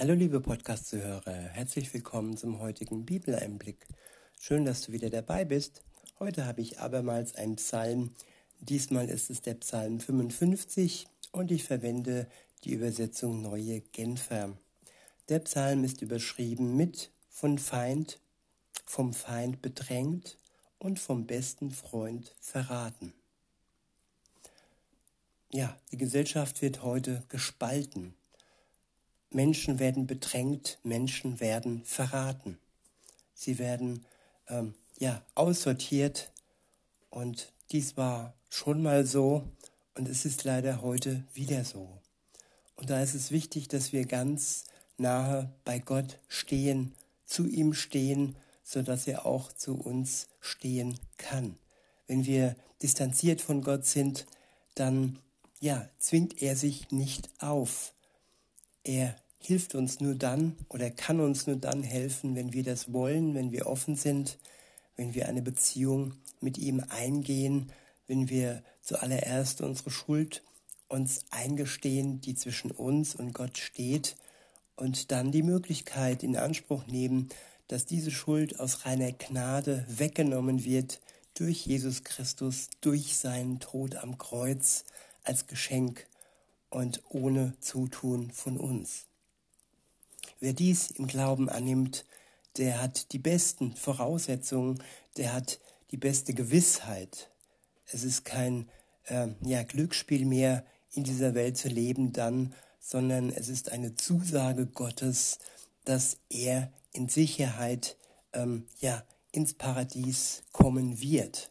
Hallo liebe Podcast-Zuhörer, herzlich willkommen zum heutigen Bibeleinblick. Schön, dass du wieder dabei bist. Heute habe ich abermals einen Psalm. Diesmal ist es der Psalm 55 und ich verwende die Übersetzung Neue Genfer. Der Psalm ist überschrieben mit von Feind, vom Feind bedrängt und vom besten Freund verraten. Ja, die Gesellschaft wird heute gespalten. Menschen werden bedrängt, Menschen werden verraten. Sie werden ähm, ja aussortiert und dies war schon mal so und es ist leider heute wieder so. Und da ist es wichtig, dass wir ganz nahe bei Gott stehen, zu ihm stehen, so dass er auch zu uns stehen kann. Wenn wir distanziert von Gott sind, dann ja, zwingt er sich nicht auf. Er hilft uns nur dann oder kann uns nur dann helfen, wenn wir das wollen, wenn wir offen sind, wenn wir eine Beziehung mit ihm eingehen, wenn wir zuallererst unsere Schuld uns eingestehen, die zwischen uns und Gott steht, und dann die Möglichkeit in Anspruch nehmen, dass diese Schuld aus reiner Gnade weggenommen wird durch Jesus Christus, durch seinen Tod am Kreuz als Geschenk und ohne Zutun von uns. Wer dies im Glauben annimmt, der hat die besten Voraussetzungen, der hat die beste Gewissheit. Es ist kein äh, ja, Glücksspiel mehr, in dieser Welt zu leben dann, sondern es ist eine Zusage Gottes, dass er in Sicherheit ähm, ja, ins Paradies kommen wird.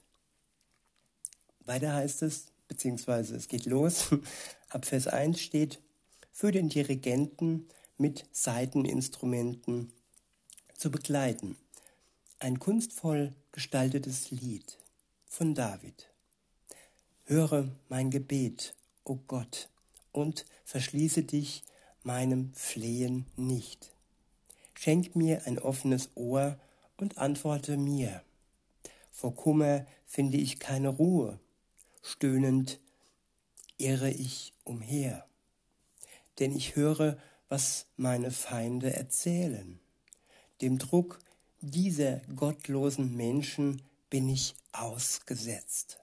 Weiter heißt es, beziehungsweise es geht los, ab Vers 1 steht, für den Dirigenten mit Saiteninstrumenten zu begleiten. Ein kunstvoll gestaltetes Lied von David. Höre mein Gebet, o oh Gott, und verschließe dich meinem Flehen nicht. Schenk mir ein offenes Ohr und antworte mir. Vor Kummer finde ich keine Ruhe, stöhnend irre ich umher. Denn ich höre, was meine Feinde erzählen. Dem Druck dieser gottlosen Menschen bin ich ausgesetzt.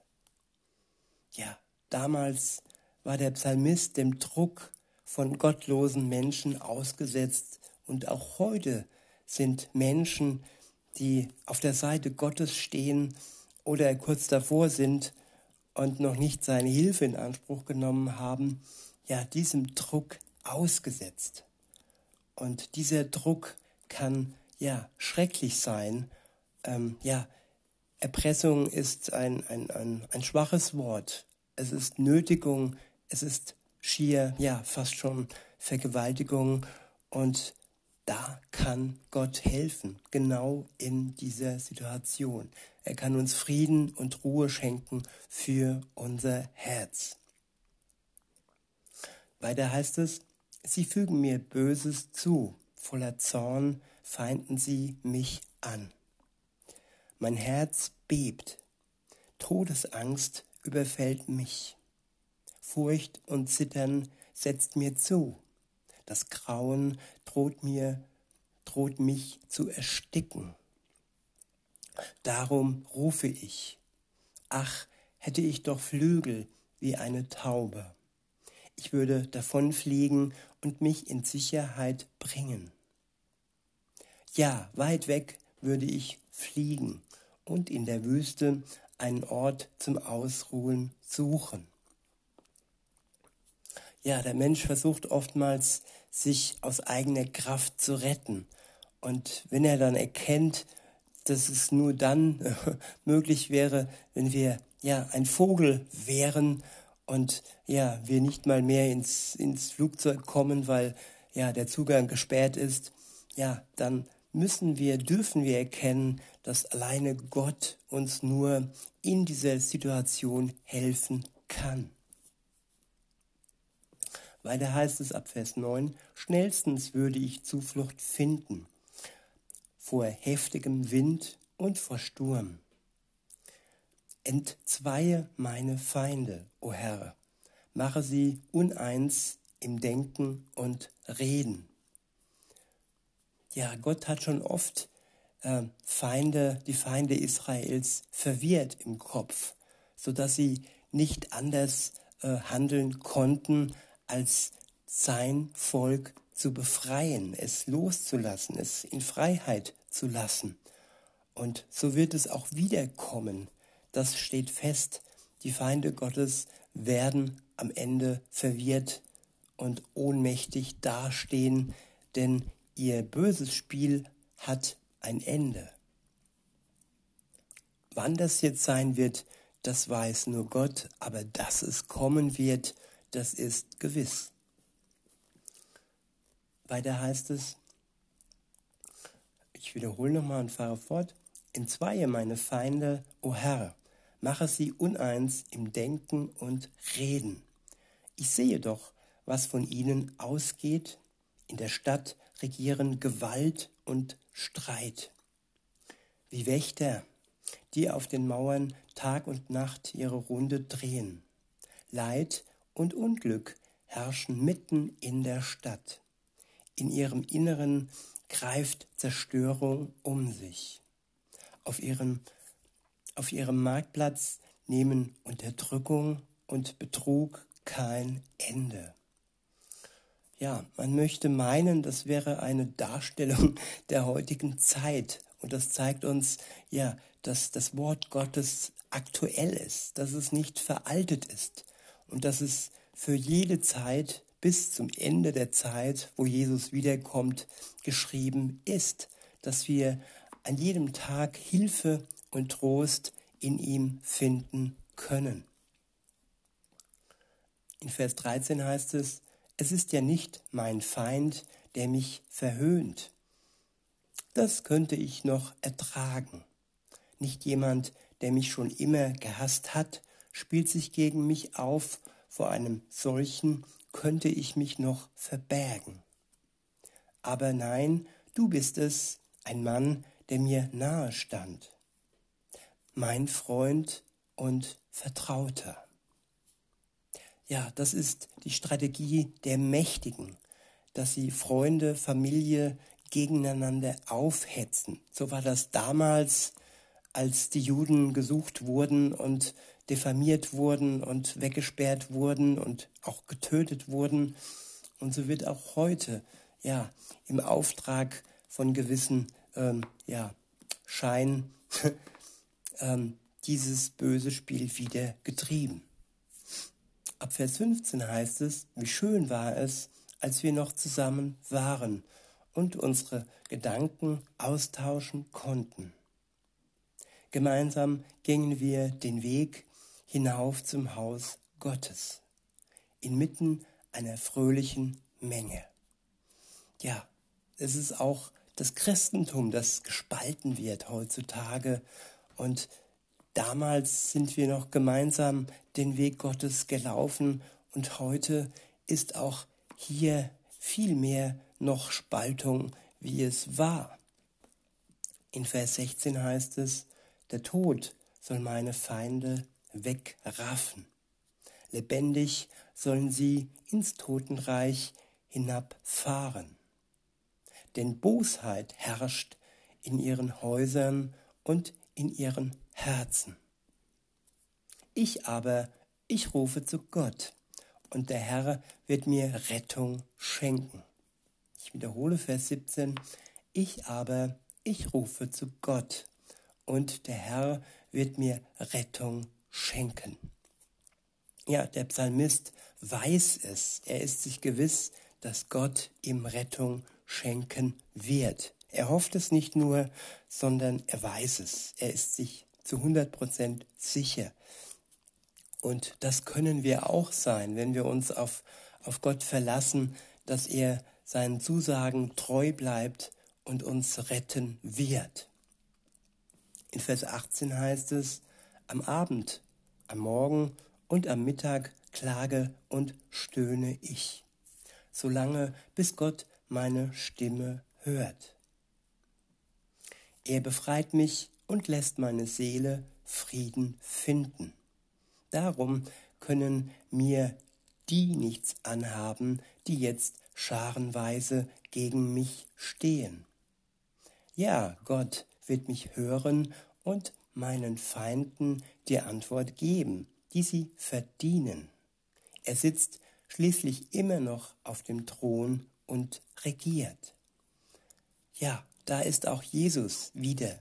Ja, damals war der Psalmist dem Druck von gottlosen Menschen ausgesetzt und auch heute sind Menschen, die auf der Seite Gottes stehen oder kurz davor sind und noch nicht seine Hilfe in Anspruch genommen haben, ja, diesem Druck ausgesetzt. Und dieser Druck kann ja schrecklich sein. Ähm, ja, Erpressung ist ein, ein, ein, ein schwaches Wort. Es ist Nötigung, es ist schier, ja, fast schon Vergewaltigung. Und da kann Gott helfen, genau in dieser Situation. Er kann uns Frieden und Ruhe schenken für unser Herz. Weiter heißt es, sie fügen mir Böses zu, voller Zorn feinden sie mich an. Mein Herz bebt, Todesangst überfällt mich. Furcht und Zittern setzt mir zu. Das Grauen droht mir, droht mich zu ersticken. Darum rufe ich. Ach, hätte ich doch Flügel wie eine Taube. Ich würde davonfliegen und mich in Sicherheit bringen. Ja, weit weg würde ich fliegen und in der Wüste einen Ort zum Ausruhen suchen. Ja, der Mensch versucht oftmals, sich aus eigener Kraft zu retten. Und wenn er dann erkennt, dass es nur dann möglich wäre, wenn wir ja ein Vogel wären und ja, wir nicht mal mehr ins, ins Flugzeug kommen, weil ja der Zugang gesperrt ist, ja, dann müssen wir, dürfen wir erkennen, dass alleine Gott uns nur in dieser Situation helfen kann. Weiter heißt es ab Vers 9, schnellstens würde ich Zuflucht finden vor heftigem Wind und vor Sturm. Entzweie meine Feinde, o Herr, mache sie uneins im Denken und Reden. ja, Gott hat schon oft äh, Feinde, die Feinde Israels verwirrt im Kopf, sodass sie nicht anders äh, handeln konnten, als sein Volk zu befreien, es loszulassen, es in Freiheit zu lassen. Und so wird es auch wiederkommen. Das steht fest. Die Feinde Gottes werden am Ende verwirrt und ohnmächtig dastehen, denn ihr böses Spiel hat ein Ende. Wann das jetzt sein wird, das weiß nur Gott, aber dass es kommen wird, das ist gewiss. Weiter heißt es, ich wiederhole nochmal und fahre fort, entzweie meine Feinde, o Herr, mache sie uneins im Denken und Reden. Ich sehe doch, was von ihnen ausgeht. In der Stadt regieren Gewalt und Streit. Wie Wächter, die auf den Mauern Tag und Nacht ihre Runde drehen. Leid und Unglück herrschen mitten in der Stadt. In ihrem Inneren greift Zerstörung um sich. Auf ihrem, auf ihrem Marktplatz nehmen Unterdrückung und Betrug kein Ende. Ja, man möchte meinen, das wäre eine Darstellung der heutigen Zeit. Und das zeigt uns, ja, dass das Wort Gottes aktuell ist, dass es nicht veraltet ist und dass es für jede Zeit bis zum Ende der Zeit, wo Jesus wiederkommt, geschrieben ist, dass wir an jedem Tag Hilfe und Trost in ihm finden können. In Vers 13 heißt es, es ist ja nicht mein Feind, der mich verhöhnt. Das könnte ich noch ertragen. Nicht jemand, der mich schon immer gehasst hat, spielt sich gegen mich auf, vor einem solchen könnte ich mich noch verbergen. Aber nein, du bist es, ein Mann, der mir nahe stand, mein Freund und Vertrauter. Ja, das ist die Strategie der Mächtigen, dass sie Freunde, Familie gegeneinander aufhetzen. So war das damals, als die Juden gesucht wurden und diffamiert wurden und weggesperrt wurden und auch getötet wurden. Und so wird auch heute, ja, im Auftrag von gewissen, ähm, ja, Schein ähm, dieses böse Spiel wieder getrieben. Ab Vers 15 heißt es, wie schön war es, als wir noch zusammen waren und unsere Gedanken austauschen konnten. Gemeinsam gingen wir den Weg hinauf zum Haus Gottes, inmitten einer fröhlichen Menge. Ja, es ist auch das Christentum, das gespalten wird heutzutage. Und damals sind wir noch gemeinsam den Weg Gottes gelaufen und heute ist auch hier viel mehr noch Spaltung, wie es war. In Vers 16 heißt es, der Tod soll meine Feinde wegraffen. Lebendig sollen sie ins Totenreich hinabfahren. Denn Bosheit herrscht in ihren Häusern und in ihren Herzen. Ich aber, ich rufe zu Gott, und der Herr wird mir Rettung schenken. Ich wiederhole Vers 17. Ich aber, ich rufe zu Gott, und der Herr wird mir Rettung schenken. Ja, der Psalmist weiß es. Er ist sich gewiss, dass Gott ihm Rettung schenken wird. Er hofft es nicht nur, sondern er weiß es. Er ist sich zu 100 Prozent sicher. Und das können wir auch sein, wenn wir uns auf, auf Gott verlassen, dass er seinen Zusagen treu bleibt und uns retten wird. In Vers 18 heißt es, am Abend, am Morgen und am Mittag klage und stöhne ich, solange bis Gott meine Stimme hört. Er befreit mich und lässt meine Seele Frieden finden. Darum können mir die nichts anhaben, die jetzt scharenweise gegen mich stehen. ja, Gott wird mich hören und meinen Feinden die Antwort geben, die sie verdienen. Er sitzt schließlich immer noch auf dem Thron und regiert. Ja, da ist auch Jesus wieder,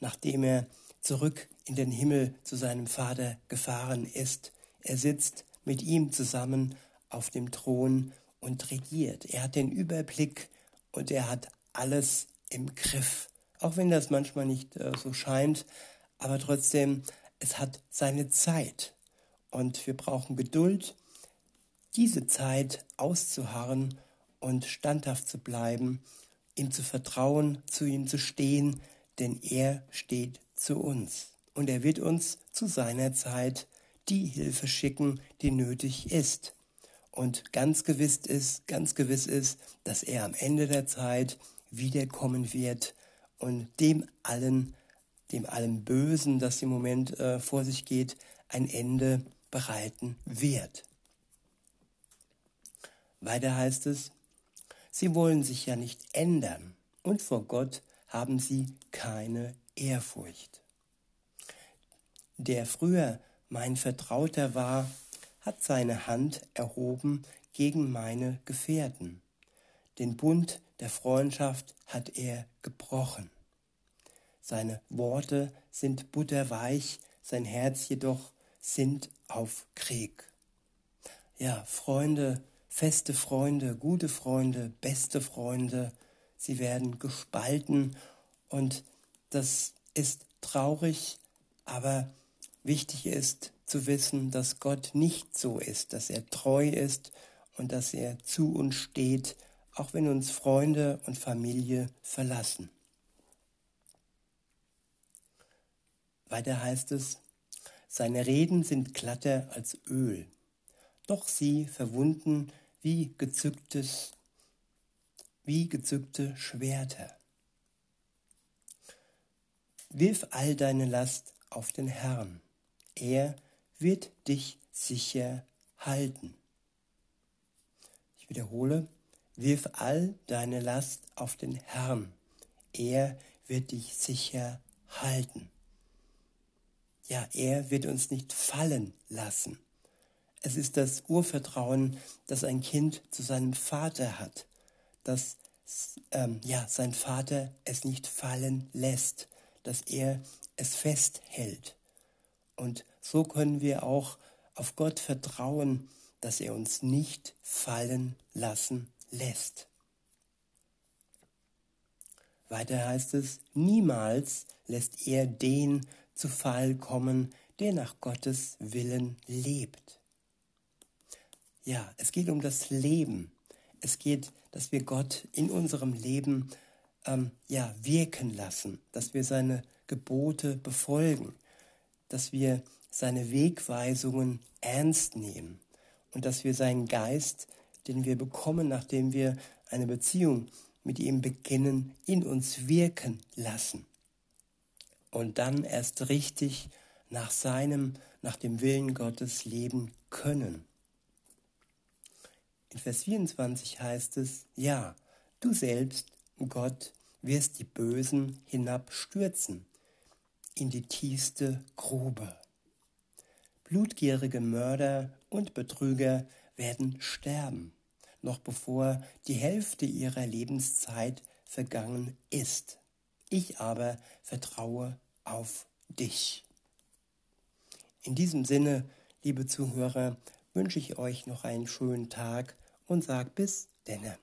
nachdem er zurück in den Himmel zu seinem Vater gefahren ist. Er sitzt mit ihm zusammen auf dem Thron und regiert. Er hat den Überblick und er hat alles im Griff. Auch wenn das manchmal nicht äh, so scheint, aber trotzdem, es hat seine Zeit. Und wir brauchen Geduld, diese Zeit auszuharren und standhaft zu bleiben, ihm zu vertrauen, zu ihm zu stehen, denn er steht zu uns. Und er wird uns zu seiner Zeit die Hilfe schicken, die nötig ist. Und ganz gewiss ist, ganz gewiss ist, dass er am Ende der Zeit wiederkommen wird und dem allen, dem allem Bösen, das im Moment äh, vor sich geht, ein Ende bereiten wird. Weiter heißt es, sie wollen sich ja nicht ändern und vor Gott haben sie keine Ehrfurcht. Der früher mein Vertrauter war, hat seine Hand erhoben gegen meine Gefährten. Den Bund der Freundschaft hat er gebrochen. Seine Worte sind butterweich, sein Herz jedoch sind auf Krieg. Ja, Freunde, feste Freunde, gute Freunde, beste Freunde, sie werden gespalten und das ist traurig, aber wichtig ist zu wissen, dass Gott nicht so ist, dass er treu ist und dass er zu uns steht, auch wenn uns Freunde und Familie verlassen. Weiter heißt es, seine Reden sind glatter als Öl, doch sie verwunden wie gezücktes, wie gezückte Schwerter. Wirf all deine Last auf den Herrn, er wird dich sicher halten. Ich wiederhole, wirf all deine Last auf den Herrn, er wird dich sicher halten. Ja, er wird uns nicht fallen lassen. Es ist das Urvertrauen, das ein Kind zu seinem Vater hat, dass ähm, ja, sein Vater es nicht fallen lässt, dass er es festhält. Und so können wir auch auf Gott vertrauen, dass er uns nicht fallen lassen lässt. Weiter heißt es, niemals lässt er den zu Fall kommen, der nach Gottes Willen lebt. Ja, es geht um das Leben. Es geht, dass wir Gott in unserem Leben ähm, ja, wirken lassen, dass wir seine Gebote befolgen, dass wir seine Wegweisungen ernst nehmen und dass wir seinen Geist, den wir bekommen, nachdem wir eine Beziehung mit ihm beginnen, in uns wirken lassen und dann erst richtig nach seinem, nach dem Willen Gottes leben können. In Vers 24 heißt es, ja, du selbst, Gott, wirst die Bösen hinabstürzen in die tiefste Grube. Blutgierige Mörder und Betrüger werden sterben, noch bevor die Hälfte ihrer Lebenszeit vergangen ist. Ich aber vertraue auf dich. In diesem Sinne, liebe Zuhörer, wünsche ich euch noch einen schönen Tag und sag bis denne.